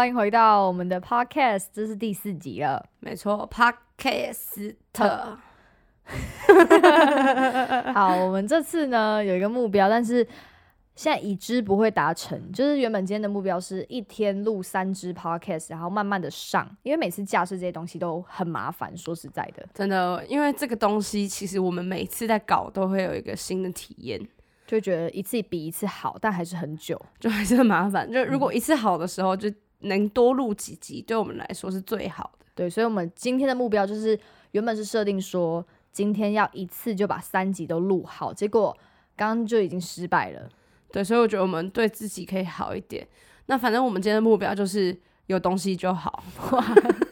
欢迎回到我们的 Podcast，这是第四集了。没错，Podcast。好，我们这次呢有一个目标，但是现在已知不会达成。就是原本今天的目标是一天录三支 Podcast，然后慢慢的上，因为每次架设这些东西都很麻烦。说实在的，真的，因为这个东西其实我们每次在搞都会有一个新的体验。就觉得一次比一次好，但还是很久，就还是很麻烦。就如果一次好的时候，就能多录几集，对我们来说是最好的。对，所以我们今天的目标就是原本是设定说今天要一次就把三集都录好，结果刚刚就已经失败了。对，所以我觉得我们对自己可以好一点。那反正我们今天的目标就是有东西就好。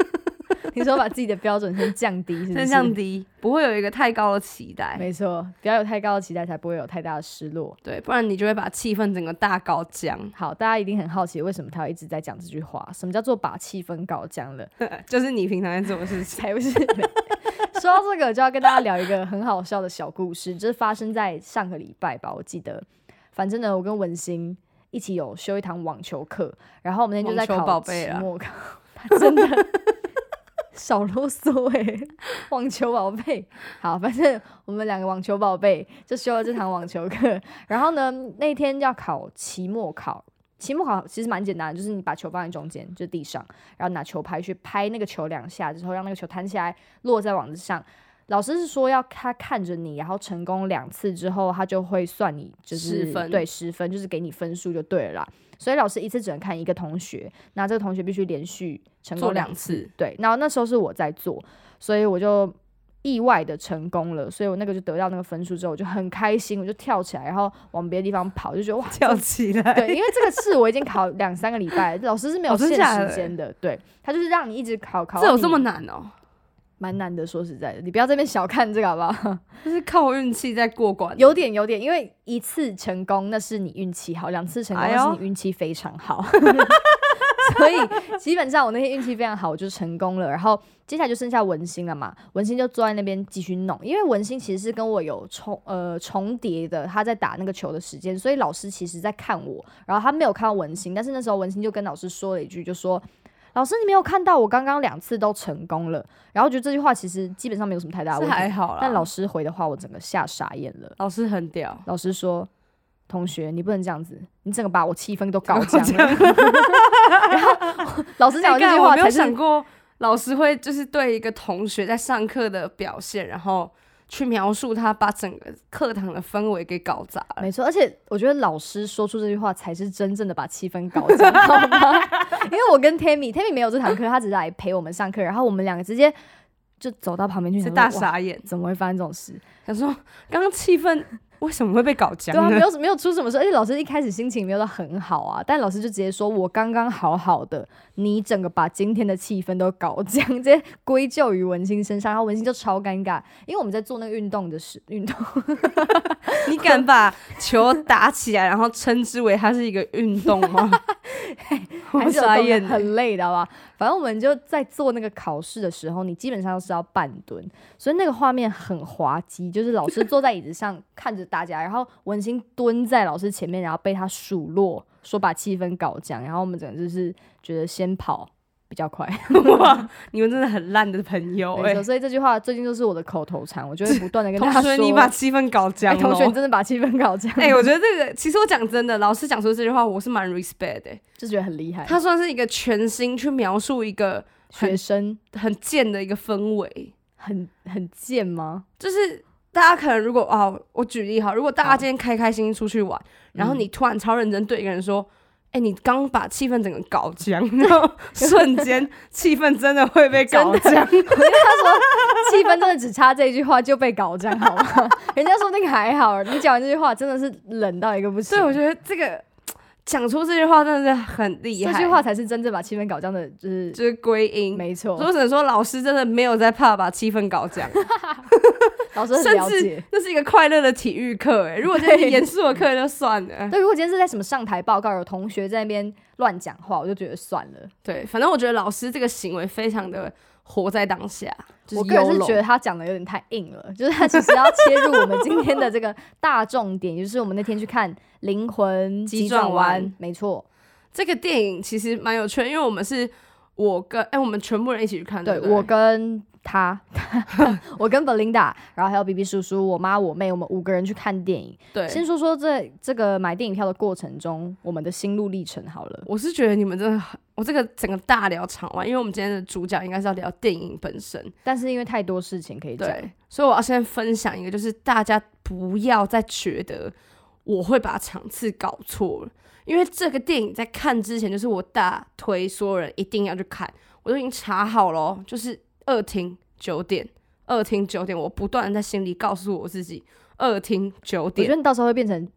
你说把自己的标准先降低，先降低，不会有一个太高的期待。没错，不要有太高的期待，才不会有太大的失落。对，不然你就会把气氛整个大搞僵。好，大家一定很好奇，为什么他一直在讲这句话？什么叫做把气氛搞僵了？就是你平常在做的事情，才不是。说到这个，就要跟大家聊一个很好笑的小故事，就是发生在上个礼拜吧。我记得，反正呢，我跟文心一起有修一堂网球课，然后我们那天就在考期末考，真的。少啰嗦哎，网球宝贝，好，反正我们两个网球宝贝就修了这堂网球课。然后呢，那天要考期末考，期末考其实蛮简单的，就是你把球放在中间，就地上，然后拿球拍去拍那个球两下之后，让那个球弹起来落在网子上。老师是说要他看着你，然后成功两次之后，他就会算你就是对，十分就是给你分数就对了。啦。所以老师一次只能看一个同学，那这个同学必须连续成功两次。对，然后那时候是我在做，所以我就意外的成功了，所以我那个就得到那个分数之后，我就很开心，我就跳起来，然后往别的地方跑，就觉得哇，跳起来。对，因为这个试我已经考两三个礼拜，老师是没有限时间的，对他就是让你一直考考。这有这么难哦？蛮难的，说实在的，你不要这边小看这个好不好？就是靠运气在过关，有点有点，因为一次成功那是你运气好，两次成功那是你运气非常好，所以基本上我那天运气非常好，我就成功了。然后接下来就剩下文心了嘛，文心就坐在那边继续弄，因为文心其实是跟我有重呃重叠的，他在打那个球的时间，所以老师其实在看我，然后他没有看到文心，但是那时候文心就跟老师说了一句，就说。老师，你没有看到我刚刚两次都成功了，然后觉得这句话其实基本上没有什么太大问题，还好啦。但老师回的话，我整个吓傻眼了。老师很屌，老师说：“同学，你不能这样子，你整个把我气氛都搞僵了。” 然后老师讲这句话，没有想过老师会就是对一个同学在上课的表现，然后。去描述他把整个课堂的氛围给搞砸了，没错，而且我觉得老师说出这句话才是真正的把气氛搞砸，好吗？因为我跟 Tammy，Tammy 没有这堂课，他只是来陪我们上课，然后我们两个直接就走到旁边去，是大傻眼，怎么会发生这种事？他说刚刚气氛。为什么会被搞僵？对啊，没有没有出什么事，而且老师一开始心情没有到很好啊，但老师就直接说：“我刚刚好好的，你整个把今天的气氛都搞僵，直接归咎于文心身上。”然后文心就超尴尬，因为我们在做那个运动的时运动，你敢把球打起来，然后称之为它是一个运动吗？还是很累的，好吧？反正我们就在做那个考试的时候，你基本上是要半蹲，所以那个画面很滑稽，就是老师坐在椅子上看着大家，然后文心蹲在老师前面，然后被他数落，说把气氛搞僵，然后我们整个就是觉得先跑。比较快 哇！你们真的很烂的朋友哎，所以这句话最近就是我的口头禅，我就会不断的跟他说：“你把气氛搞僵。”同学，你真的把气氛搞僵。哎，我觉得这个其实我讲真的，老师讲出这句话，我是蛮 respect 的，就觉得很厉害。他算是一个全新去描述一个学生很贱的一个氛围，很很贱吗？就是大家可能如果哦，我举例哈，如果大家今天开开心心出去玩，然后你突然超认真对一个人说。哎，你刚把气氛整个搞僵，然后瞬间气氛真的会被搞僵。因为他说气氛真的只差这一句话就被搞僵，好吗？人家说那个还好，你讲完这句话真的是冷到一个不行。对，我觉得这个。讲出这句话真的是很厉害，这句话才是真正把气氛搞僵的，就是就是归因，没错。我只能说，老师真的没有在怕把气氛搞僵，老师很了解，那是一个快乐的体育课。哎，如果今天严肃的课就算了。对，如果今天是在什么上台报告，有同学在那边乱讲话，我就觉得算了。对，反正我觉得老师这个行为非常的。活在当下，我个人是觉得他讲的有点太硬了，就是他其实要切入我们今天的这个大重点，也就是我们那天去看《灵魂急转弯》，没错。这个电影其实蛮有趣的，因为我们是我跟哎、我们全部人一起去看，对我跟他，我跟 Belinda，然后还有 B B 叔叔、我妈、我妹，我们五个人去看电影。对，先说说这这个买电影票的过程中，我们的心路历程好了。我是觉得你们真的很，我这个整个大聊场完，因为我们今天的主角应该是要聊电影本身，但是因为太多事情可以讲，所以我要先分享一个，就是大家不要再觉得我会把场次搞错了，因为这个电影在看之前，就是我大推所有人一定要去看，我都已经查好了哦，就是二厅九点，二厅九点，我不断在心里告诉我自己，二厅九我觉点，得你到时候会变成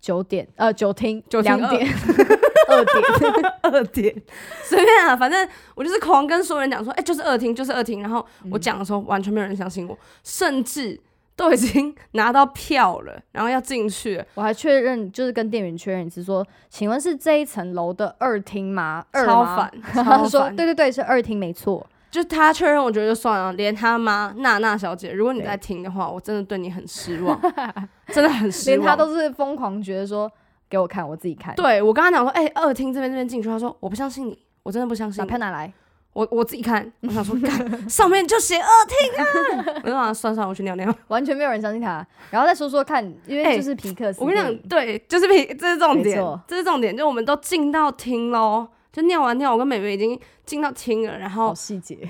九点，呃，九厅九厅两点，二点，二点，随便啊，反正我就是狂跟所有人讲说，哎、就是二厅，就是二厅。然后我讲的时候，完全没有人相信我，甚至都已经拿到票了，然后要进去了，我还确认，就是跟店员确认一次，说，请问是这一层楼的二厅吗？二吗超烦，他超说，烦。对对对，是二厅，没错。就他确认，我觉得就算了。连他妈娜娜小姐，如果你在听的话，我真的对你很失望，真的很失望。连他都是疯狂觉得说，给我看，我自己看。，对我跟他讲说，哎、二厅这边这边进去，他说我不相信你，我真的不相信你把票拿来。我我自己看，我想说，看上面就写二厅啊，我就想算算，我去尿尿。完全没有人相信他。然后再说说看，因为哎就是皮克斯我跟你讲对，就是皮，这是重点这是重点，就我们都进到厅喽，就尿完尿，我跟美美已经进到厅了，然好后细节。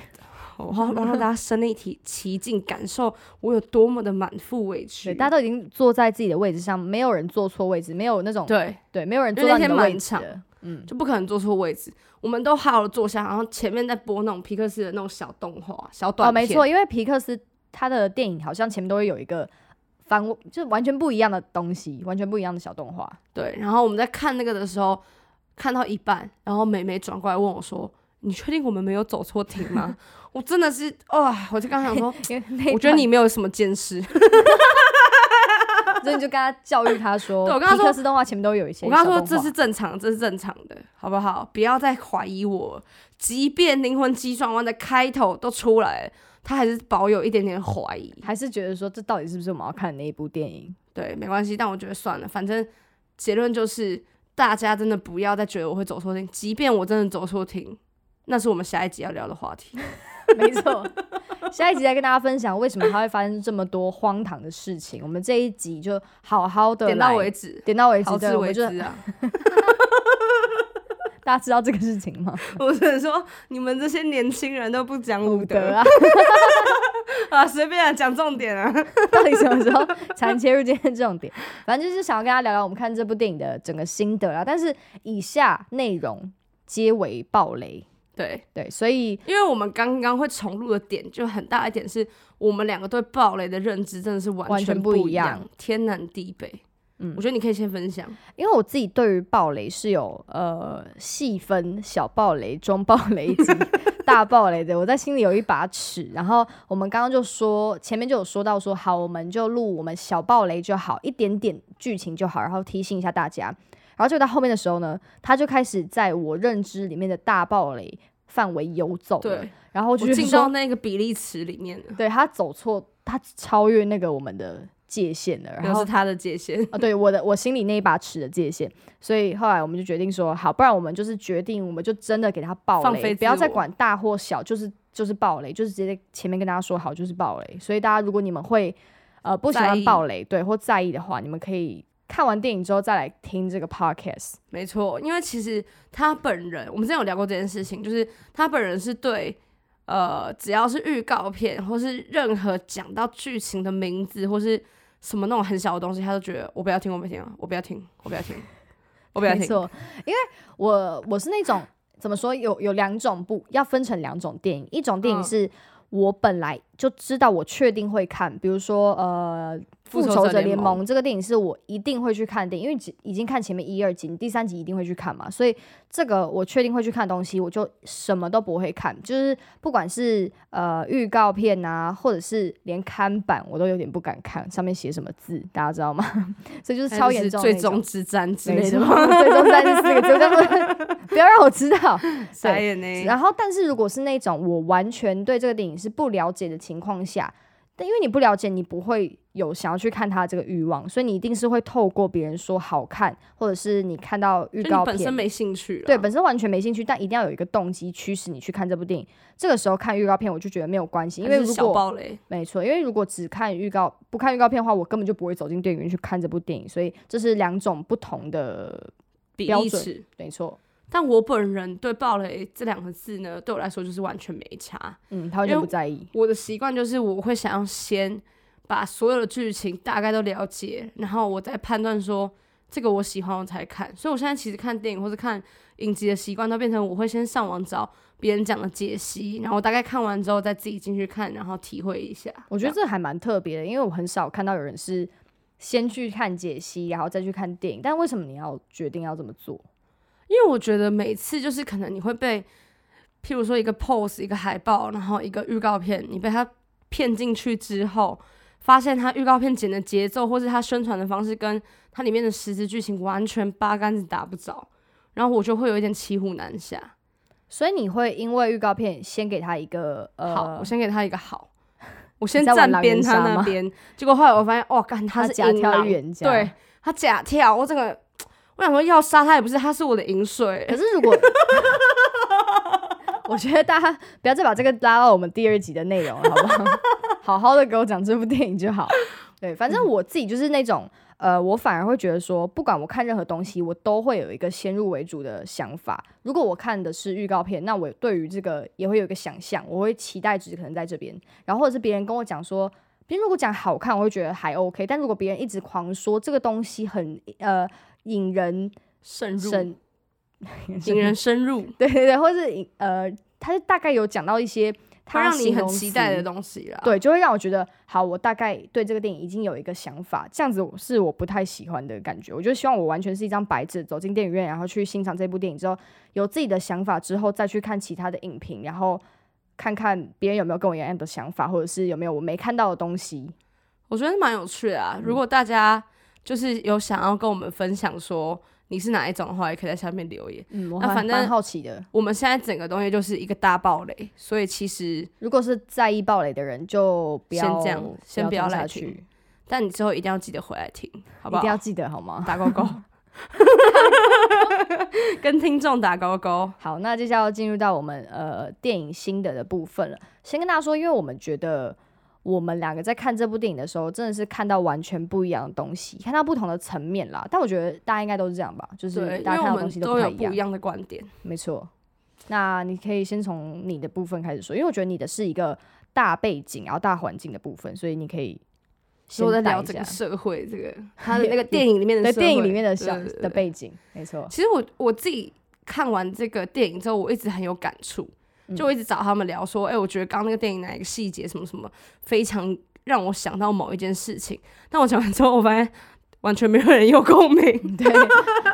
我要我要让大家身临其其境，感受我有多么的满腹委屈。对，大家都已经坐在自己的位置上，没有人坐错位置，没有那种对，对，没有人坐到你的位置的。嗯，就不可能坐错位置，我们都好好坐下，然后前面在播那种皮克斯的那种小动画、小短哦，片，没错，因为皮克斯他的电影好像前面都会有一个翻，就是完全不一样的东西，完全不一样的小动画。对。然后我们在看那个的时候，看到一半，然后美美转过来问我说：“你确定我们没有走错厅吗？” 我真的是哇！我就刚想说，我觉得你没有什么见识。所以你就跟他教育他说，对我跟他说皮克斯动画前面都有一些我跟他说这是正常，这是正常的，好不好？不要再怀疑我。即便灵魂急转弯的开头都出来了，他还是保有一点点怀疑。还是觉得说这到底是不是我们要看的那一部电影？对，没关系，但我觉得算了，反正结论就是，大家真的不要再觉得我会走错厅，即便我真的走错厅，那是我们下一集要聊的话题。没错，下一集再跟大家分享为什么它会发生这么多荒唐的事情。我们这一集就好好的点到为止，点到为止，好对，自为之啊！大家知道这个事情吗？我只能说，你们这些年轻人都不讲武德德啊，啊，随便啊，讲重点啊。到底什么时候才能切入今天这种点？反正就是想要跟大家聊聊我们看这部电影的整个心得啦。但是以下内容皆为暴雷，对，对，所以因为我们刚刚会重录的点就很大一点，是我们两个对暴雷的认知真的是完完全不一不一样天南地北。嗯我觉得你可以先分享。因为我自己对于暴雷是有呃细分小暴雷、中暴雷 大暴雷的，我在心里有一把尺。然后我们刚刚就说前面就有说到说，好，我们就录我们小暴雷就好，一点点剧情就好，然后提醒一下大家。然后就到后面的时候呢，他就开始在我认知里面的大暴雷范围游走了。对，然后我就进到那个比例尺里面了，对他走错，他超越那个我们的界限的。然后是他的界限。啊，对我的我心里那一把尺的界限，所以后来我们就决定说，好，不然我们就是决定，我们就真的给他爆雷，不要再管大或小，就是就是爆雷，就是直接前面跟大家说好就是爆雷。所以大家如果你们会呃不喜欢爆雷，对或在意的话，你们可以看完电影之后再来听这个 podcast。没错，因为其实他本人，我们之前有聊过这件事情，就是他本人是对呃，只要是预告片或是任何讲到剧情的名字或是什么那种很小的东西，他都觉得我不要听，我不要听，我不要听，我不要听，我不要听。没错，因为我我是那种怎么说，有有两种不要分成两种电影，一种电影嗯是我本来就知道我确定会看，比如说呃。复复仇者联盟这个电影是我一定会去看的电影，因为已已经看前面一二集，第三集一定会去看嘛，所以这个我确定会去看的东西，我就什么都不会看，就是不管是呃预告片啊，或者是连看板我都有点不敢看，上面写什么字，大家知道吗？所以就是超严重最终之战之，类的，最终三十四个 不要让我知道。然后但是如果是那种我完全对这个电影是不了解的情况下，但因为你不了解，你不会有想要去看它这个欲望，所以你一定是会透过别人说好看，或者是你看到预告片，本身没兴趣，对，本身完全没兴趣，但一定要有一个动机驱使你去看这部电影。这个时候看预告片，我就觉得没有关系，因为小如果暴雷，没错，因为如果只看预告不看预告片的话，我根本就不会走进电影院去看这部电影，所以这是两种不同的，标准。没错，但我本人对暴雷这两个字呢，对我来说就是完全没差。嗯，他完全不在意，我的习惯就是我会想要先把所有的剧情大概都了解，然后我再判断说这个我喜欢我才看。所以我现在其实看电影或是看影集的习惯都变成我会先上网找别人讲的解析，然后我大概看完之后再自己进去看，然后体会一下。我觉得这还蛮特别的，因为我很少看到有人是先去看解析，然后再去看电影。但为什么你要决定要这么做？因为我觉得每次就是可能你会被，譬如说一个 pose、一个海报，然后一个预告片，你被他骗进去之后，发现他预告片剪的节奏，或是他宣传的方式，跟它里面的实质剧情完全八竿子打不着，然后我就会有一点骑虎难下。所以你会因为预告片先给他一个呃，好，我先给他一个好，我先站边他那边，结果后来我发现，哇，干他是假跳银狼预言家对他假跳，我整个。我想说要杀他也不是，他是我的饮水。可是如果，我觉得大家不要再把这个拉到我们第二集的内容了，好不好？好好的给我讲这部电影就好。对，反正我自己就是那种，呃，我反而会觉得说，不管我看任何东西，我都会有一个先入为主的想法。如果我看的是预告片，那我对于这个也会有一个想象，我会期待值可能在这边，然后或者是别人跟我讲说。别人如果讲好看，我会觉得还 OK，但如果别人一直狂说这个东西很呃引人深入，深，引人深入，对对对，或是引呃，他大概有讲到一些他让你很期待的东西啦。对，就会让我觉得好，我大概对这个电影已经有一个想法，这样子是我不太喜欢的感觉。我就希望我完全是一张白纸，走进电影院，然后去欣赏这部电影之后，有自己的想法之后，再去看其他的影评，然后看看别人有没有跟我一样的想法，或者是有没有我没看到的东西。我觉得蛮有趣的啊。嗯如果大家就是有想要跟我们分享说你是哪一种的话，也可以在下面留言。嗯，我那反正蛮好奇的。我们现在整个东西就是一个大暴雷，所以其实，如果是在意暴雷的人，就不要先这样先不不要来听，但你之后一定要记得回来听，好不好？一定要记得好吗？打勾勾，跟听众打勾勾。好，那接下来要进入到我们呃电影心得的部分了。先跟大家说，因为我们觉得我们两个在看这部电影的时候，真的是看到完全不一样的东西，看到不同的层面啦。但我觉得大家应该都是这样吧，就是大家看到的东西们都有不太一样。不一样的观点。没错。那你可以先从你的部分开始说，因为我觉得你的是一个大背景，然后大环境的部分，所以你可以先所以我在带一下聊这个社会，这个他的那个电影里面的对社会电影里面的小的背景，没错。其实我我自己看完这个电影之后，我一直很有感触，嗯就我一直找他们聊说，哎、我觉得刚刚那个电影哪一个细节什么什么，非常让我想到某一件事情。但我讲完之后，我发现完全没有人有共鸣。对，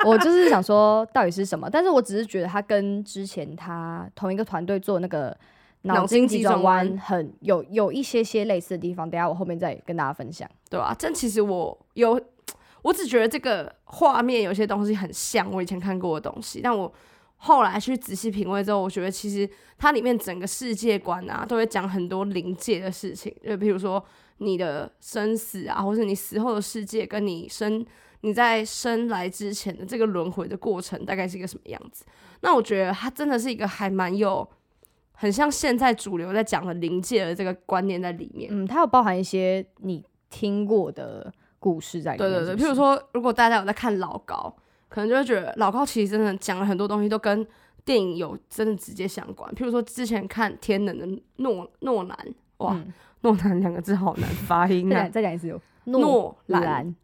我就是想说到底是什么，但是我只是觉得他跟之前他同一个团队做那个脑筋急转弯很有有一些些类似的地方，等下我后面再跟大家分享。对吧、但其实我有，我只觉得这个画面有些东西很像我以前看过的东西，但我后来去仔细品味之后，我觉得其实它里面整个世界观啊，都会讲很多灵界的事情，就比如说你的生死啊，或是你死后的世界，跟你生你在生来之前的这个轮回的过程，大概是一个什么样子。那我觉得它真的是一个还蛮有。很像现在主流在讲的灵界的这个观念在里面，嗯，它有包含一些你听过的故事在里面。对对对，譬如，说，如果大家有在看老高，可能就会觉得老高其实真的讲了很多东西都跟电影有真的直接相关。譬如说之前看《天能》的诺诺兰，哇，嗯诺兰两个字好难发音啊再讲，一次有诺兰兰，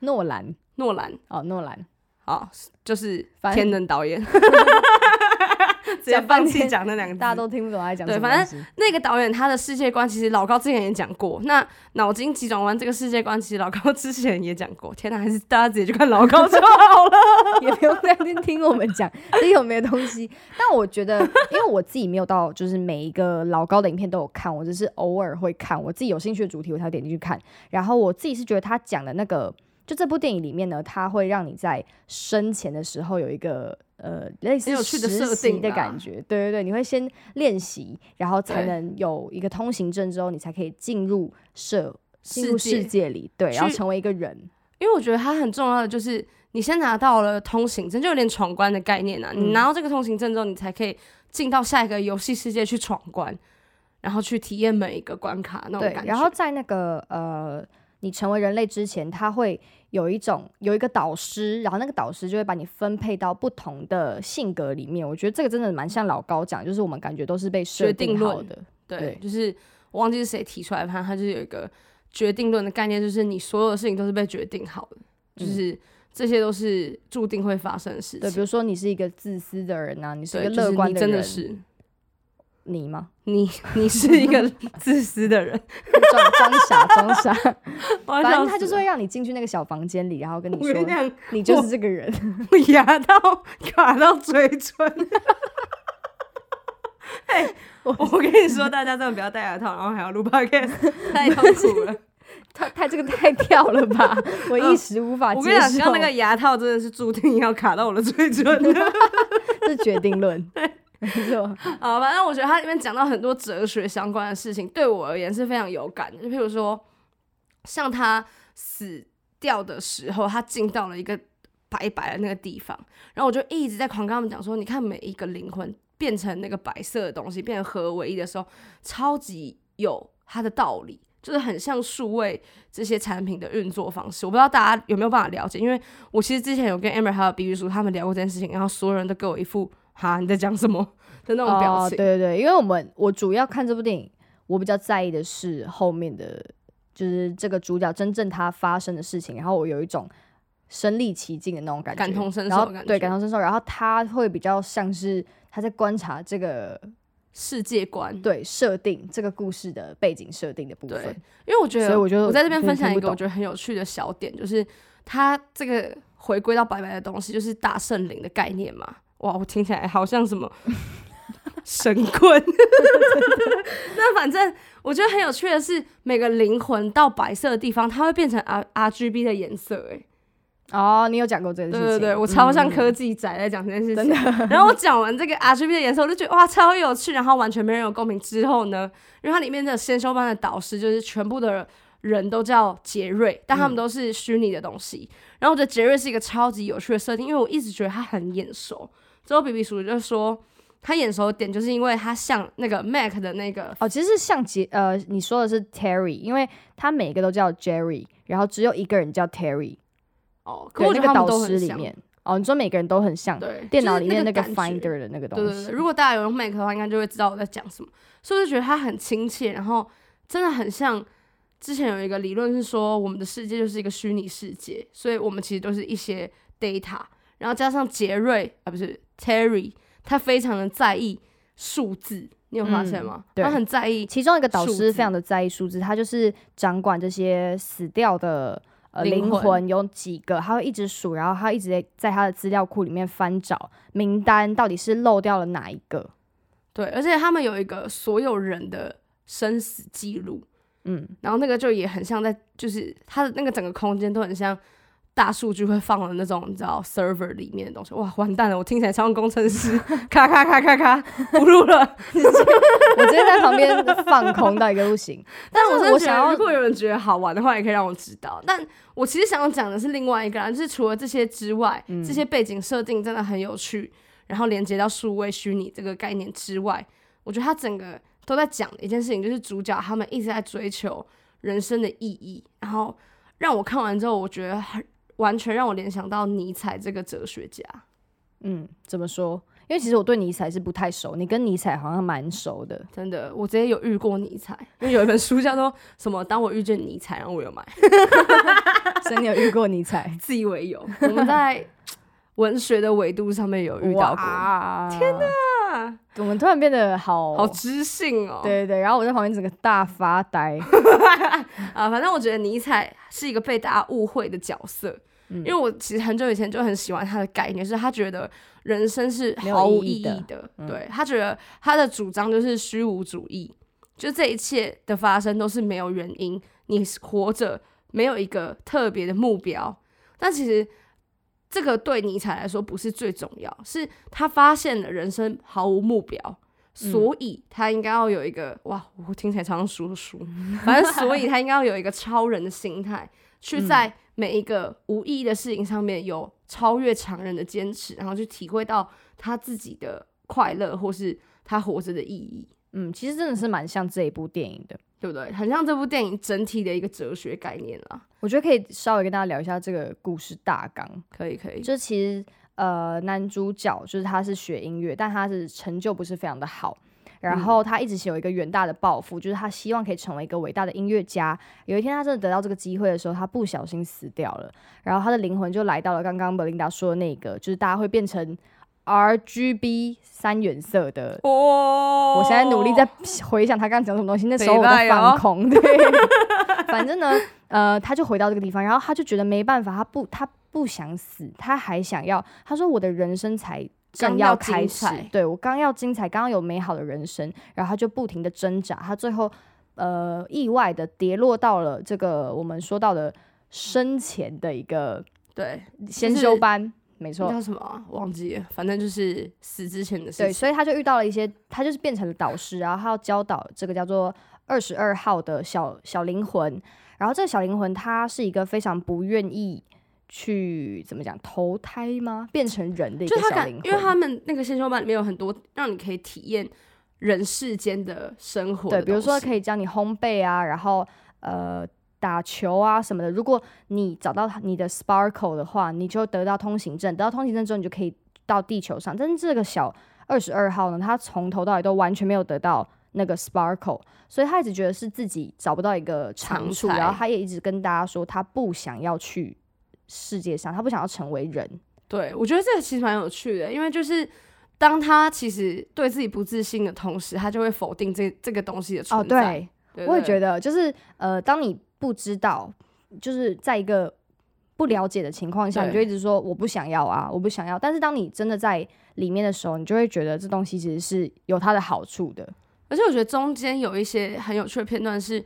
诺兰诺兰，哦，诺兰，好，就是天能导演，直接放弃天讲那两个字，大家都听不懂他在讲什么对反正。那个导演他的世界观，其实老高之前也讲过。那脑筋急转弯这个世界观，其实老高之前也讲过。天哪，还是大家直接去看老高就好了。也不用在那边听我们讲这有没有东西。但我觉得，因为我自己没有到，就是每一个老高的影片都有看，我只是偶尔会看，我自己有兴趣的主题我才会点进去看。然后我自己是觉得他讲的那个，就这部电影里面呢，他会让你在生前的时候有一个呃类似实设习的感觉。对对对，你会先练习，然后才能有一个通行证之后，你才可以进入社进入世界世界里，对，然后成为一个人。因为我觉得它很重要的就是，你先拿到了通行证，就有点闯关的概念啊。嗯你拿到这个通行证之后，你才可以进到下一个游戏世界去闯关，然后去体验每一个关卡那种感，觉。然后在那个呃，你成为人类之前，他会有一种有一个导师，然后那个导师就会把你分配到不同的性格里面。我觉得这个真的蛮像老高讲，就是我们感觉都是被设定好的。对，对就是我忘记是谁提出来，反正他就是有一个决定论的概念，就是你所有的事情都是被决定好的，就是这些都是注定会发生的事对，比。如说你是一个自私的人啊，你是一，个乐观的人，真的是你吗？你，你是一个自私的人。装装傻装傻，反 反正他就是会让你进去那个小房间里，然后跟你说你就是这个人。我牙套卡到嘴唇。哎、我我跟你说，大家真的不要戴牙套，然后还要录 podcast，太痛苦了。太太这个太跳了吧，我一时无法接我跟你讲，那个牙套真的是注定要卡到我的嘴唇的。是决定论，没错。啊，反正我觉得它里面讲到很多哲学相关的事情，对我而言是非常有感的。就譬如说，像他死掉的时候，他进到了一个白白的那个地方，然后我就一直在狂跟他们讲说，你看每一个灵魂变成那个白色的东西，变成合为一的时候，超级有它的道理。就是很像数位这些产品的运作方式，我不知道大家有没有办法了解，因为我其实之前有跟 Amber 还有 B B 叔他们聊过这件事情，然后所有人都给我一副哈你在讲什么的那种表哦，情。对对对，因为我们我主要看这部电影，我比较在意的是后面的，就是这个主角真正他发生的事情，然后我有一种身历其境的那种感觉，感同身受对感同身受，然后他会比较像是他在观察这个世界观。对设定这个故事的背景设定的部分，因为我觉得，所以我觉得我在这边分享一个我觉得很有趣的小点，就是它这个回归到白白的东西，就是大圣灵的概念嘛。哇，我听起来好像什么神棍。那反正我觉得很有趣的是，每个灵魂到白色的地方，它会变成 R R G B 的颜色、欸。哦，你有讲过这件事情，对对对，我超像嗯科技仔在讲这件事情。然后我讲完这个 RGB 的颜色，我就觉得哇超有趣，然后完全没人有共鸣。之后呢，因为它里面的先修班的导师就是全部的人都叫杰瑞，但他们都是虚拟的东西。然后我觉得杰瑞是一个超级有趣的设定，因为我一直觉得他很眼熟。之后比比叔就说他眼熟的点就是因为他像那个 Mac 的那个哦，其实像杰呃，你说的是 Terry，因为他每个都叫 Jerry，然后只有一个人叫 Terry，哦，可对那个我觉得他们导师。里面，哦，你说每个人都很像，对，电脑里面那个 Finder 的那个东西，对对对，如果大家有用 Mac 的话，应该就会知道我在讲什么。所以我就觉得他很亲切，然后真的很像之前有一个理论是说，我们的世界就是一个虚拟世界，所以我们其实都是一些 data，然后加上杰瑞啊不是 Terry，他非常的在意数字，你有发现吗？嗯他很在意其中一个导师非常的在意数字，他就是掌管这些死掉的呃灵灵魂魂有几个，他会一直数，然后他一直在在他的资料库里面翻找名单，到底是漏掉了哪一个？对，而且他们有一个所有人的生死记录，嗯，然后那个就也很像在，就是它的那个整个空间都很像大数据会放的那种，你知道 server 里面的东西。哇，完蛋了，我听起来像工程师，咔咔咔咔咔，不录了。我直接在旁边放空到一个不行。但我真的觉得，我想要如果有人觉得好玩的话，也可以让我知道。但我其实想要讲的是另外一个啦，就是除了这些之外，嗯这些背景设定真的很有趣，然后连接到数位虚拟这个概念之外，我觉得它整个都在讲的一件事情，就是主角他们一直在追求人生的意义，然后让我看完之后，我觉得很完全让我联想到尼采这个哲学家。嗯，怎么说？因为其实我对尼采是不太熟，你跟尼采好像蛮熟的。真的，我之前有遇过尼采，因为有一本书叫做什么“当我遇见尼采”，然后我有买，所以你有遇过尼采？自以为有。我们在文学的维度上面有遇到过，天哪！啊，我们突然变得好好知性哦。对对对，然后我在旁边整个大发呆。啊，反正我觉得尼采是一个被大家误会的角色，嗯。因为我其实很久以前就很喜欢他的概念，是他觉得人生是毫无意意义的。义的，嗯。对他觉得他的主张就是虚无主义，就这一切的发生都是没有原因，你活着没有一个特别的目标，但其实这个对尼采来说不是最重要，是他发现了人生毫无目标，所以他应该要有一个哇，我听起来常常说书，反正所以他应该要有一个超人的心态，去在每一个无意义的事情上面有超越常人的坚持，然后去体会到他自己的快乐或是他活着的意义。嗯，其实真的是蛮像这一部电影的，对不对？很像这部电影整体的一个哲学概念啦。我觉得可以稍微跟大家聊一下这个故事大纲。可以，可以。就其实呃，男主角就是他是学音乐，但他是成就不是非常的好。然后他一直是有一个远大的抱负，就是他希望可以成为一个伟大的音乐家。有一天他真的得到这个机会的时候，他不小心死掉了。然后他的灵魂就来到了刚刚贝琳达说的那个，就是大家会变成。R G B 三原色的，哦，我现在努力在回想他刚刚讲什么东西。那时候我在放空，对，反正呢，呃，他就回到这个地方，然后他就觉得没办法，他不，他不想死，他还想要。他说：“我的人生才正要开始，对我刚要精彩，刚刚有美好的人生。”然后他就不停的挣扎，他最后呃意外的跌落到了这个我们说到的生前的一个对先修班。没错，叫什么忘记了，反正就是死之前的事。对，所以他就遇到了一些，他就是变成了导师，然后他要教导这个叫做二十二号的小小灵魂。然后这个小灵魂，他是一个非常不愿意去怎么讲投胎吗？变成人的一个小灵魂，因为他们那个先修班里面有很多让你可以体验人世间的生活，对，比如说可以教你烘焙啊，然后呃。打球啊什么的，如果你找到你的 sparkle 的话，你就得到通行证。得到通行证之后，你就可以到地球上。但是这个小二十二号呢，他从头到尾都完全没有得到那个 sparkle，所以他一直觉得是自己找不到一个长处。然后他也一直跟大家说，他不想要去世界上，他不想要成为人。对我觉得这个其实蛮有趣的，因为就是当他其实对自己不自信的同时，他就会否定这这个东西的存在。对，我也觉得，就是呃，当你不知道，就是在一个不了解的情况下，你就一直说我不想要啊，我不想要。但是当你真的在里面的时候，你就会觉得这东西其实是有它的好处的。而且我觉得中间有一些很有趣的片段，是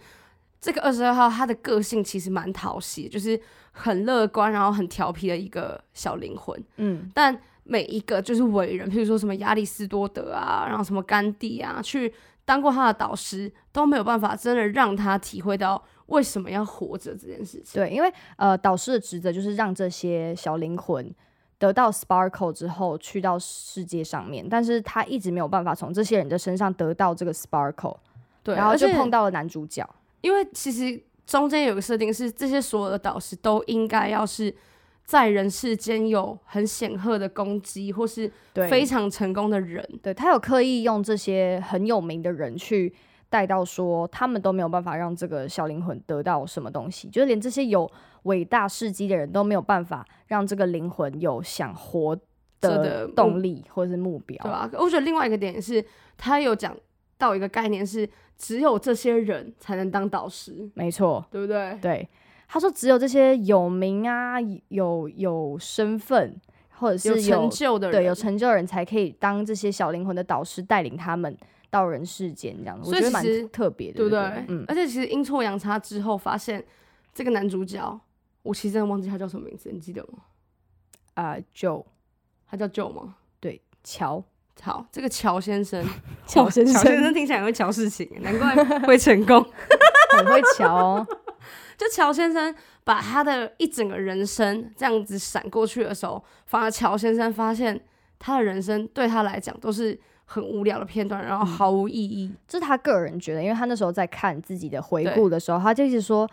这个二十二号他的个性其实蛮讨喜，就是很乐观，然后很调皮的一个小灵魂。嗯，但每一个就是伟人，譬如说什么亚里士多德啊，然后什么甘地啊，去当过他的导师，都没有办法真的让他体会到。为什么要活着这件事情？对，因为呃，导师的职责就是让这些小灵魂得到 sparkle 之后去到世界上面，但是他一直没有办法从这些人的身上得到这个 sparkle，对，然后就碰到了男主角。因为其实中间有个设定是，这些所有的导师都应该要是在人世间有很显赫的功绩，或是非常成功的人。对他有刻意用这些很有名的人去。带到说，他们都没有办法让这个小灵魂得到什么东西，就是连这些有伟大事迹的人都没有办法让这个灵魂有想活的动力或者是目标，对吧？我觉得另外一个点是，他有讲到一个概念是，只有这些人才能当导师，没错，对不对？对，他说只有这些有名啊、有有身份或者是有成就的人，对，有成就的人才可以当这些小灵魂的导师，带领他们。到人世间这样，我觉得蛮特别的，对不对？嗯，而且其实阴错阳差之后，发现这个男主角，我其实真的忘记他叫什么名字，你记得吗？啊，Joe，他叫 Joe 吗？对，乔，好，这个乔先生，乔先生，乔先生听起来会乔事情，难怪会成功，很会乔哦。就乔先生把他的一整个人生这样子闪过去的时候，反而乔先生发现他的人生对他来讲都是。很无聊的片段，然后毫无意义。这是他个人觉得，因为他那时候在看自己的回顾的时候，他就一直说：“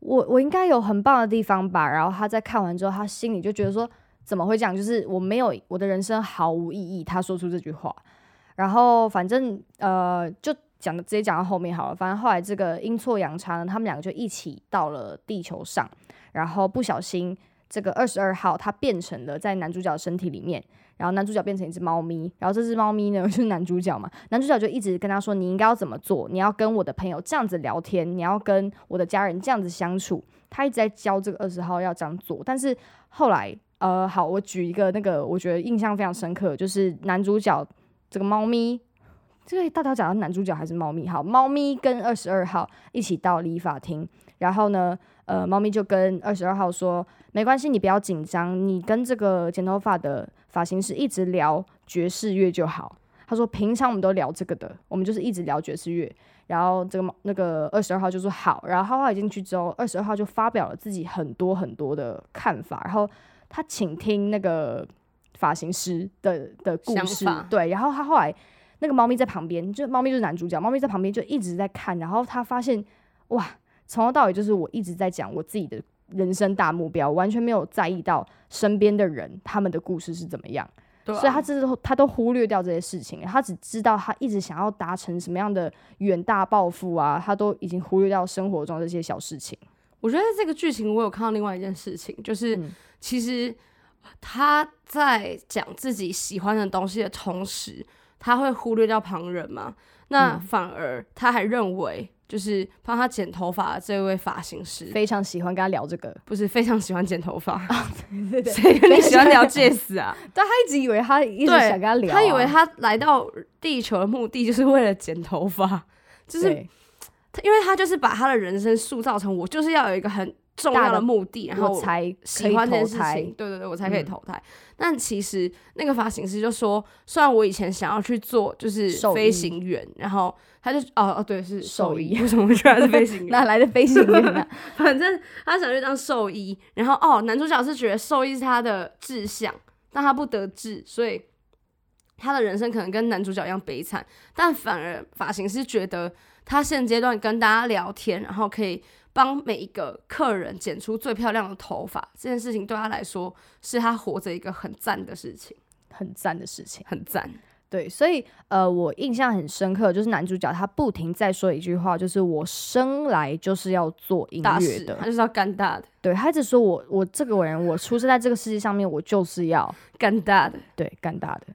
我我应该有很棒的地方吧。”然后他在看完之后，他心里就觉得说：“怎么会这样？就是我没有我的人生毫无意义。”他说出这句话，然后反正呃，就讲直接讲到后面好了。反正后来这个阴错阳差呢，他们两个就一起到了地球上，然后不小心这个二十二号他变成了在男主角身体里面。然后男主角变成一只猫咪，然后这只猫咪呢 就是男主角嘛。男主角就一直跟他说：“你应该要怎么做？你要跟我的朋友这样子聊天，你要跟我的家人这样子相处。”他一直在教这个二十号要这样做。但是后来，呃，好，我举一个那个我觉得印象非常深刻，就是男主角这个猫咪这个到底要讲到男主角还是猫咪？好，猫咪跟二十二号一起到理发厅，然后呢，呃，猫咪就跟二十二号说：“没关系，你不要紧张，你跟这个剪头发的发型师一直聊爵士乐就好。”他说：“平常我们都聊这个的，我们就是一直聊爵士乐。”然后这个猫那个二十二号就说好，然后他进去之后，二十二号就发表了自己很多很多的看法，然后他倾听那个发型师的的故事，对，然后他后来那个猫咪在旁边，就猫咪就是男主角，猫咪在旁边就一直在看，然后他发现哇，从头到尾就是我一直在讲我自己的人生大目标，完全没有在意到身边的人他们的故事是怎么样。所以他之后他都忽略掉这些事情，他只知道他一直想要达成什么样的远大抱负啊，他都已经忽略掉生活中这些小事情。我觉得这个剧情我有看到另外一件事情，就是其实他在讲自己喜欢的东西的同时，他会忽略掉旁人嘛？那反而他还认为。就是帮他剪头发的这位发型师，非常喜欢跟他聊这个，不是非常喜欢剪头发。对对对，谁跟你喜欢聊戒死啊？但他一直以为他一直想跟他聊，他以为他来到地球的目的就是为了剪头发，就是因为他就是把他的人生塑造成我就是要有一个很。重要的目的，然后才喜欢这件事情，对对对，我才可以投胎。但其实那个发型师就说，虽然我以前想要去做就是飞行员，然后他就哦哦对，是兽医，为什么会居然是飞行 员？哪来的飞行员呢？反正他想去当兽医，然后哦，男主角是觉得兽医是他的志向，但他不得志，所以他的人生可能跟男主角一样悲惨。但反而发型师觉得他现阶段跟大家聊天，然后可以。帮每一个客人剪出最漂亮的头发，这件事情对他来说是他活着一个很赞的事情，很赞的事情，很赞。对，所以呃，我印象很深刻，就是男主角他不停在说一句话，就是我生来就是要做音乐的，他就是要干大的。对，他一直说我我这个人，我出生在这个世界上面，我就是要干大的，对，干大的。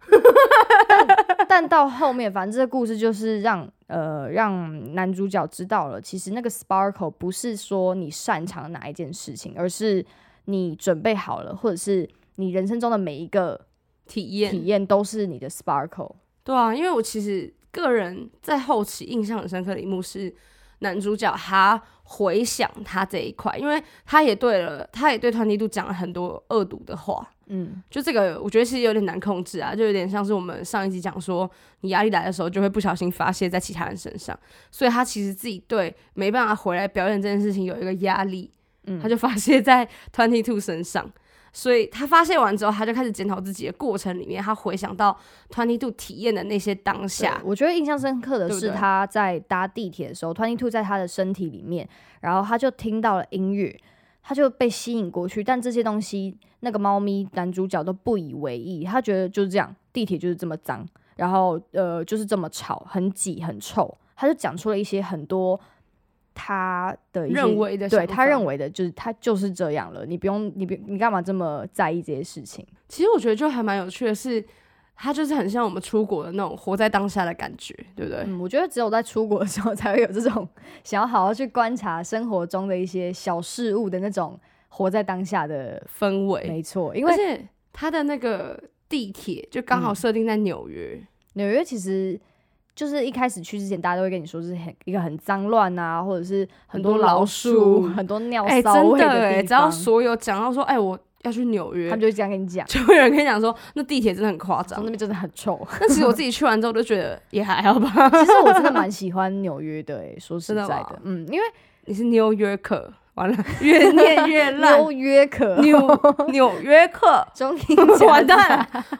但到后面，反正这个故事就是让呃让男主角知道了，其实那个 sparkle 不是说你擅长哪一件事情，而是你准备好了，或者是你人生中的每一个体验。体验都是你的 sparkle。对啊，因为我其实个人在后期印象很深刻的一幕是男主角他回想他这一块，因为他也对了，他也对团体度讲了很多恶毒的话。嗯，就这个，我觉得其实有点难控制啊，就有点像是我们上一集讲说，你压力来的时候，就会不小心发泄在其他人身上，所以他其实自己对没办法回来表演这件事情有一个压力，嗯，他就发泄在 Twenty Two 身上，所以他发泄完之后，他就开始检讨自己的过程里面，他回想到 Twenty Two 体验的那些当下，我觉得印象深刻的是他在搭地铁的时候，Twenty Two 在他的身体里面，然后他就听到了音乐。他就被吸引过去，但这些东西那个猫咪男主角都不以为意，他觉得就是这样，地铁就是这么脏，然后呃就是这么吵，很挤很臭，他就讲出了一些很多他的认为的，对他认为的就是他就是这样了，你不用你别你干嘛这么在意这些事情？其实我觉得就还蛮有趣的是。他就是很像我们出国的那种活在当下的感觉，对不对？嗯，我觉得只有在出国的时候才会有这种想要好好去观察生活中的一些小事物的那种活在当下的氛围。没错，因为他的那个地铁就刚好设定在纽约。纽约其实就是一开始去之前，大家都会跟你说是很一个很脏乱啊，或者是很多老鼠、很多 尿骚味的地方。只要所有讲到说，哎，我。要去纽约，他们就会这样跟你讲，就会有人跟你讲说，那地铁真的很夸张，那边真的很臭。但其实我自己去完之后，就觉得也还好吧。其实我真的蛮喜欢纽约的，哎，说实在的，嗯，因为你是纽约客。完了，越念越烂。纽约客，纽纽约客，中英完蛋，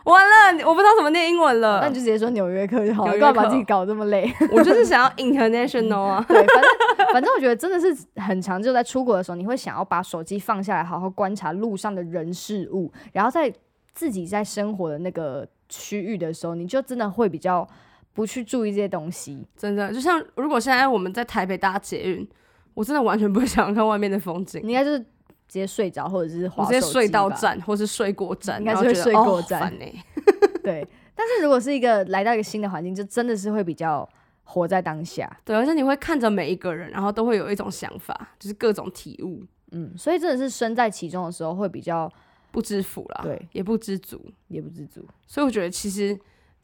完了，我不知道怎么念英文了。那你就直接说纽约客就好了，不要把自己搞这么累。我就是想要 international 啊。对，反正反正我觉得真的是很长，就在出国的时候，你会想要把手机放下来，好好观察路上的人事物，然后在自己在生活的那个区域的时候，你就真的会比较不去注意这些东西。真的，就像如果现在我们在台北搭捷运。我真的完全不会想看外面的风景，你应该就是直接睡着，或者是直接睡到站，或是睡过站，应该是会睡过站呢。对，但是如果是一个来到一个新的环境，就真的是会比较活在当下。对，而且你会看着每一个人，然后都会有一种想法，就是各种体悟。嗯，所以真的是身在其中的时候，会比较不知福啦，对，也不知足，也不知足。所以我觉得其实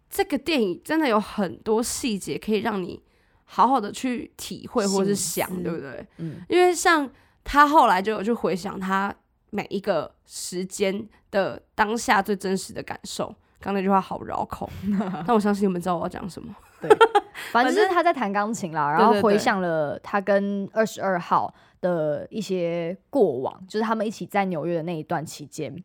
这个电影真的有很多细节可以让你好好的去体会或是想，对不对？嗯，因为像他后来就有去回想他每一个时间的当下最真实的感受。刚那句话好绕口，但我相信你们知道我要讲什么。对，反正就是他在弹钢琴啦，然后回想了他跟二十二号的一些过往，就是他们一起在纽约的那一段期间。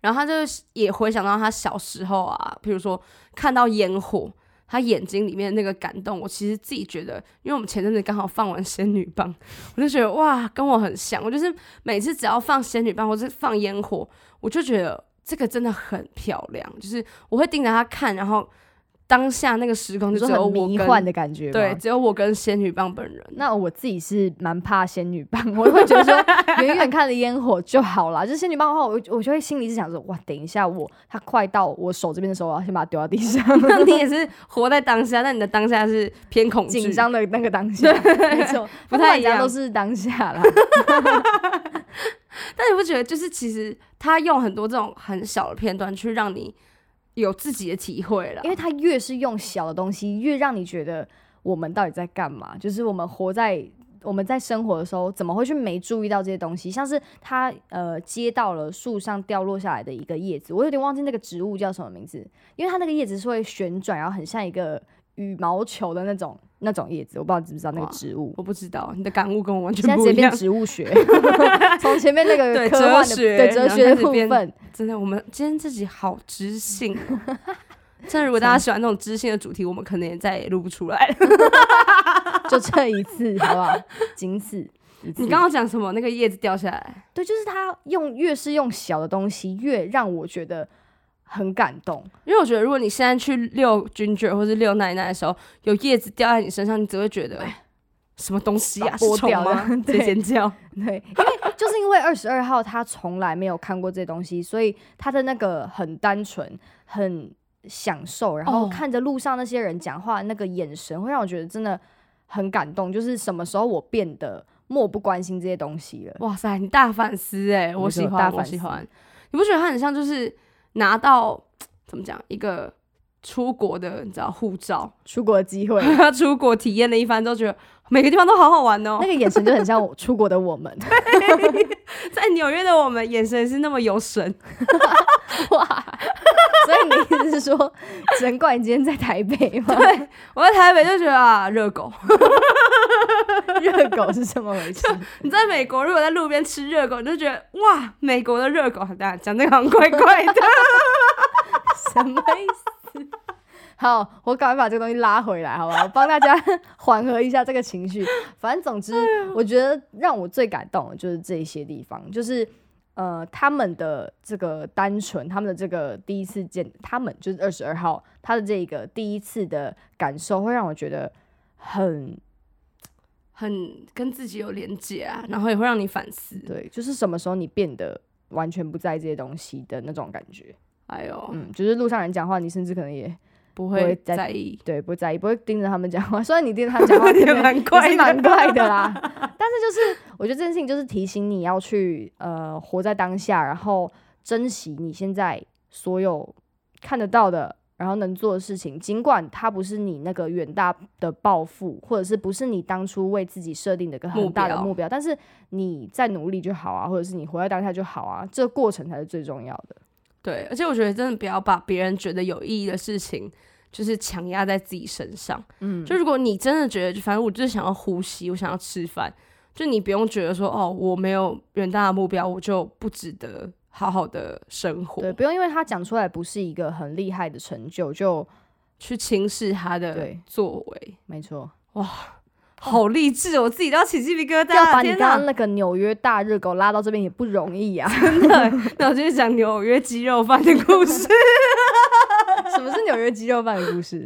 然后他就也回想到他小时候啊，比如说看到烟火，他眼睛里面那个感动，我其实自己觉得，因为我们前阵子刚好放完仙女棒，我就觉得哇，跟我很像。我就是每次只要放仙女棒或是放烟火，我就觉得这个真的很漂亮，就是我会盯着它看，然后当下那个时空就只有很迷幻的感觉吗，对，只有我跟仙女棒本人。那我自己是蛮怕仙女棒，我会觉得说 远远看着烟火就好啦。就是仙女棒的话，我我就会心里是想说，哇，等一下我它快到我手这边的时候，我要先把它丢到地上，那你也是活在当下，但你的当下是偏恐惧、紧张的那个当下，没错，不太一样都是当下啦。但你不觉得，就是其实他用很多这种很小的片段去让你有自己的体会了因。为他越是用小的东西，越让你觉得我们到底在干嘛？就是我们活在我们在生活的时候，怎么会去没注意到这些东西？像是他呃接到了树上掉落下来的一个叶子，我有点忘记那个植物叫什么名字，因为它那个叶子是会旋转，然后很像一个羽毛球的那种那种叶子，我不知道你知不知道那个植物。我不知道你的感悟跟我完现在直接变全不一样。植物学，从前面那个对科幻的哲学对哲学的部分，真的，我们今天自己好知性、哦。真的，如果大家喜欢那种知性的主题，我们可能也再也录不出来了。就这一次，好不好？仅此。你刚刚讲什么？那个叶子掉下来，对，就是它用越是用小的东西，越让我觉得很感动。因为我觉得，如果你现在去遛君爵或是遛奶奶的时候，有叶子掉在你身上，你只会觉得哎什么东西啊，剥掉的？直接 对尖叫。对，因为就是因为二十二号他从来没有看过这些东西，所以他的那个很单纯，很享受，然后哦看着路上那些人讲话那个眼神，会让我觉得真的很感动。就是什么时候我变得漠不关心这些东西了？哇塞，你大反思哎、我喜欢，我大反思喜欢。你不觉得他很像就是拿到怎么讲一个出国的你知道护照，出国的机会，他出国体验了一番之后，觉得每个地方都好好玩哦 那。个眼神就很像我出国的我们。在纽约的我们眼神是那么有神，哇！所以你的意思是说，只能怪你今天在台北吗？对我在台北就觉得啊热狗。热狗是怎么回事？你在美国如果在路边吃热狗，你就觉得哇美国的热狗，大家讲这个好像怪怪的。什么意思？好，我赶快把这个东西拉回来，好不好？帮大家缓和一下这个情绪。反正总之，我觉得让我最感动的就是这些地方，就是呃，他们的这个单纯，他们的这个第一次见，他们就是二十二号，他的这个第一次的感受，会让我觉得很很跟自己有连接啊，然后也会让你反思。对，就是什么时候你变得完全不在意这些东西的那种感觉。哎呦，嗯，就是路上人讲话，你甚至可能也不会在在意。对，不在意，不会盯着他们讲话。虽然你盯着他们讲话，也蛮怪也是蛮怪的啦。但是就是，我觉得这件事情就是提醒你要去呃活在当下，然后珍惜你现在所有看得到的，然后能做的事情。尽管它不是你那个远大的抱负，或者是不是你当初为自己设定的一个很大的目标目标，但是你在努力就好啊，或者是你活在当下就好啊，这个过程才是最重要的。对，而且我觉得真的不要把别人觉得有意义的事情，就是强压在自己身上。嗯，就如果你真的觉得，就反正我就是想要呼吸，我想要吃饭，就你不用觉得说，哦，我没有远大的目标，我就不值得好好的生活，对，不用因为他讲出来不是一个很厉害的成就，就去轻视他的对作为。没错。好励志哦，我自己都要起鸡皮疙瘩。要把！刚刚那个纽约大热狗拉到这边也不容易啊！真的，那我就是讲纽约鸡肉饭的故事。什么是纽约鸡肉饭的故事？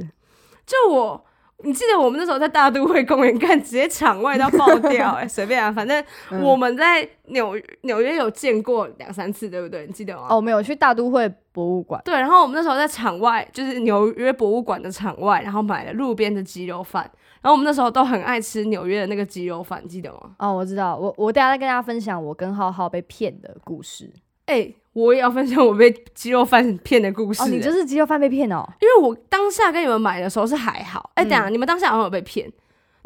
就我，你记得我们那时候在大都会公园看，直接场外都爆掉、哎，随便啊，反正嗯我们在纽纽约有见过两三次，对不对？你记得吗？哦，没有去大都会博物馆。对，然后我们那时候在场外，就是纽约博物馆的场外，然后买了路边的鸡肉饭，然后我们那时候都很爱吃纽约的那个鸡肉饭，你记得吗？哦，我知道，我我等一下再跟大家分享我跟浩浩被骗的故事。哎、我也要分享我被鸡肉饭骗的故事、哦，你欸就是鸡肉饭被骗哦。因为我当下跟你们买的时候是还好，哎、嗯等一下你们当下好像有被骗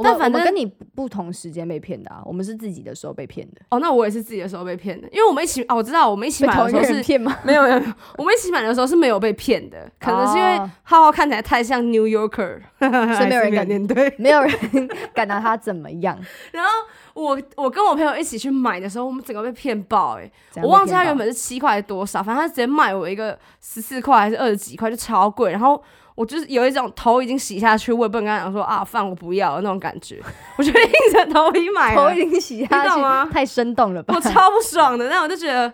但反正跟你不不同时间被骗的啊，我们是自己的时候被骗的，哦，那我也是自己的时候被骗的，因为我们一起哦，我知道我们一起买的时候是骗吗？没有没有，我们一起买的时候是没有被骗的，可能是因为哦浩浩看起来太像 New Yorker，所以没有人敢面对。没有人 敢拿他怎么样。然后我我跟我朋友一起去买的时候，我们整个被骗爆哎、我忘记他原本是七块多少，反正他直接卖我一个十四块还是二十几块，就超贵。然后我就是有一种头已经洗下去，我也不能跟他讲说啊饭我不要那种感觉，我就硬着头皮买了，头已经洗下你懂吗去，太生动了吧我？超不爽的。那我就觉得，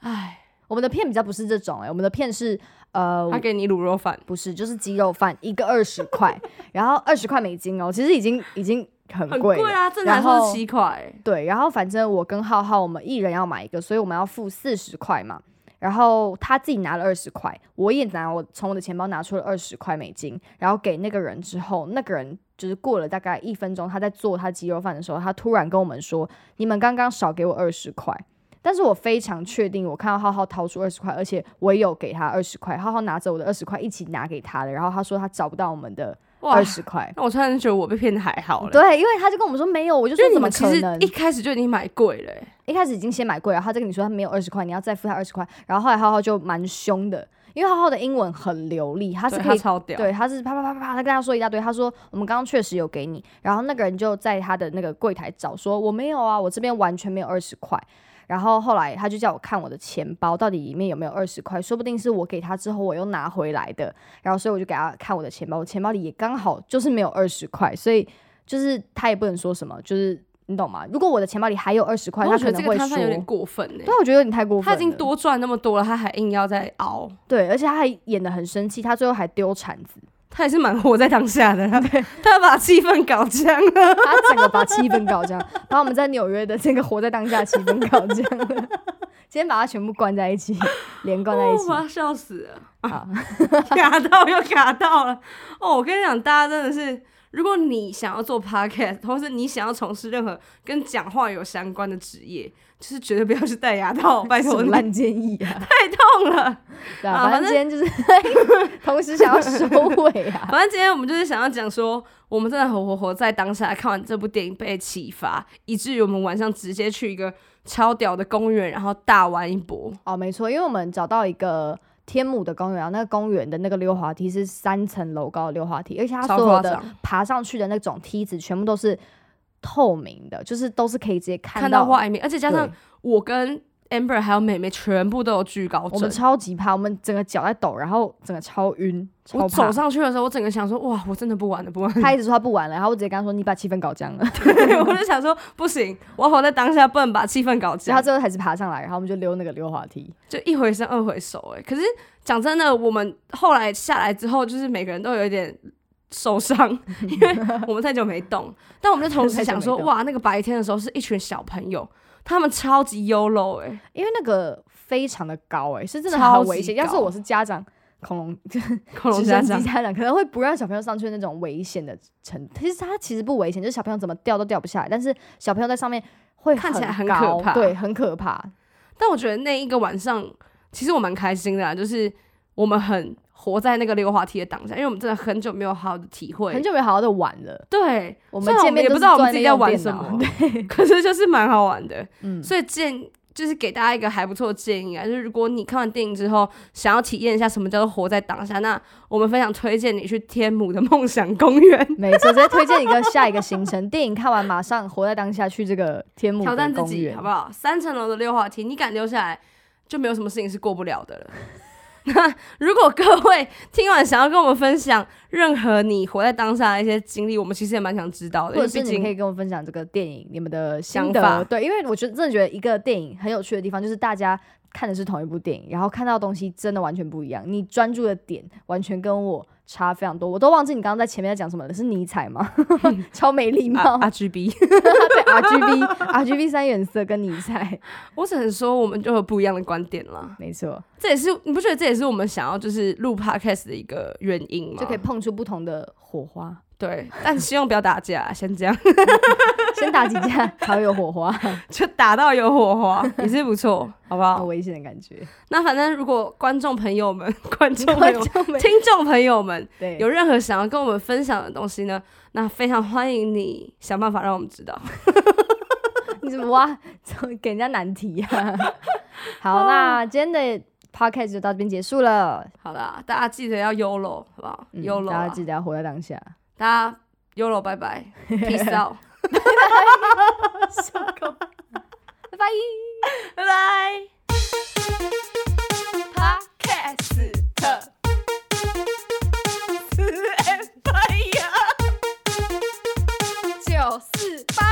唉，我们的片比较不是这种哎、我们的片是呃他给你卤肉饭，不是就是鸡肉饭一个二十块，然后二十块美金哦，其实已经已经很很贵了。贵啊，正常说是七块、欸。对，然后反正我跟浩浩我们一人要买一个，所以我们要付四十块嘛。然后他自己拿了二十块，我也拿我从我的钱包拿出了二十块美金，然后给那个人之后，那个人就是过了大概一分钟，他在做他鸡肉饭的时候，他突然跟我们说：“你们刚刚少给我二十块。”但是我非常确定，我看到浩浩掏出二十块，而且我也有给他二十块，浩浩拿着我的二十块一起拿给他的，然后他说他找不到我们的哇二，十块。那我突然觉得我被骗的还好了。对，因为他就跟我们说没有，我就就说怎么其实可能？一开始就已经买贵了、欸，一开始已经先买贵了，他再跟你说他没有二十块，你要再付他二十块，然后后来浩浩就蛮凶的，因为浩浩的英文很流利，他是可以。他超屌。对，他是啪啪啪啪啪，他跟他说一大堆。他说我们刚刚确实有给你，然后那个人就在他的那个柜台找说我没有啊，我这边完全没有二十块。然后后来他就叫我看我的钱包到底里面有没有二十块，说不定是我给他之后我又拿回来的。然后所以我就给他看我的钱包，我钱包里也刚好就是没有二十块，所以就是他也不能说什么，就是你懂吗？如果我的钱包里还有二十块，他可能会说有点过分呢、对，我觉得有点太过分了。他已经多赚那么多了，他还硬要再熬，对，而且他还演的很生气，他最后还丢铲子，他也是蛮活在当下的。他 他把气氛搞僵了。他整个把气氛搞僵，把我们在纽约的这个活在当下气氛搞僵了。今天把它全部关在一起，连贯在一起。笑死了，好，卡到又卡到了。哦，我跟你讲，大家真的是，如果你想要做 podcast，或是你想要从事任何跟讲话有相关的职业，就是绝对不要去戴牙套，拜托烂建议啊！太痛了。对啊，反正今天就是同时想要收尾啊。反正今天我们就是想要讲说，我们真的活活活在当下，看完这部电影被启发，以至于我们晚上直接去一个超屌的公园，然后大玩一波。哦，没错，因为我们找到一个天母的公园，啊那个公园的那个溜滑梯是三层楼高的溜滑梯，而且它所有的爬上去的那种梯子全部都是透明的，就是都是可以直接看到外面，而且加上我跟 Amber 还有妹妹全部都有惧高症我们。超级怕，我们整个脚在抖，然后整个超晕，超我走。上去的时候，我整个想说，哇，我真的不玩了，不玩了。他一直说他不玩了，然后我直接跟他说：“你把气氛搞僵了。我就想说，不行，我要活在当下，不能把气氛搞僵”然后。最后还是爬上来，然后我们就溜那个溜滑梯。就一回生二回熟，哎，可是讲真的，我们后来下来之后，就是每个人都有一点受伤，因为我们太久没动。但我们就同时想说，哇，那个白天的时候是一群小朋友，他们超级 YOLO 哎，因为那个非常的高、欸，哎，是真的超级很危险。要是我是家长，恐龙 恐龙直家长家长可能会不让小朋友上去那种危险的程度。其实它其实不危险，就是小朋友怎么掉都掉不下来，但是小朋友在上面会看起来很可怕对，很可怕。但我觉得那一个晚上，其实我蛮开心的啦，就是我们很活在那个溜滑梯的当下，因为我们真的很久没有好好的体会，很久没好好的玩了，对，我们见面也不知道我们自己在玩什么，对，可是就是蛮好玩的。嗯，所以建就是给大家一个还不错的建议啊，就是如果你看完电影之后想要体验一下什么叫做活在当下，那我们非常推荐你去天母的梦想公园 没错，直接推荐一个下一个行程。电影看完马上活在当下，去这个天母挑战自己，好不好？三层楼的溜滑梯，你敢溜下来，就没有什么事情是过不了的了。那如果各位听完想要跟我们分享任何你活在当下的一些经历，我们其实也蛮想知道的，因或者是你可以跟我分享这个电影你们的想法。对，因为我觉得真的觉得一个电影很有趣的地方，就是大家看的是同一部电影，然后看到的东西真的完全不一样，你专注的点完全跟我差非常多。我都忘记你刚刚在前面在讲什么了，是尼采吗？超没礼貌。R G B，对 RGB RGB 三原色跟尼采，我只能说我们就有不一样的观点了。没错，这也是你不觉得这也是我们想要就是录 podcast 的一个原因吗？就可以碰出不同的火花。对，但希望不要打架，先这样，先打几架才会有火花，就打到有火花也是不错，好不好？好危险的感觉。那反正如果观众朋友们、观众朋友们、听众朋友们对有任何想要跟我们分享的东西呢，那非常欢迎你想办法让我们知道。你怎么挖怎么给人家难题呀、好，那今天的 podcast 就到这边结束了。好啦，大家记得要 YOLO，好不好、嗯 y o l o 大家记得要活在当下。大家 YOLO，拜拜，peace out，拜拜。拜拜。Podcast 四 F 呀，九四八零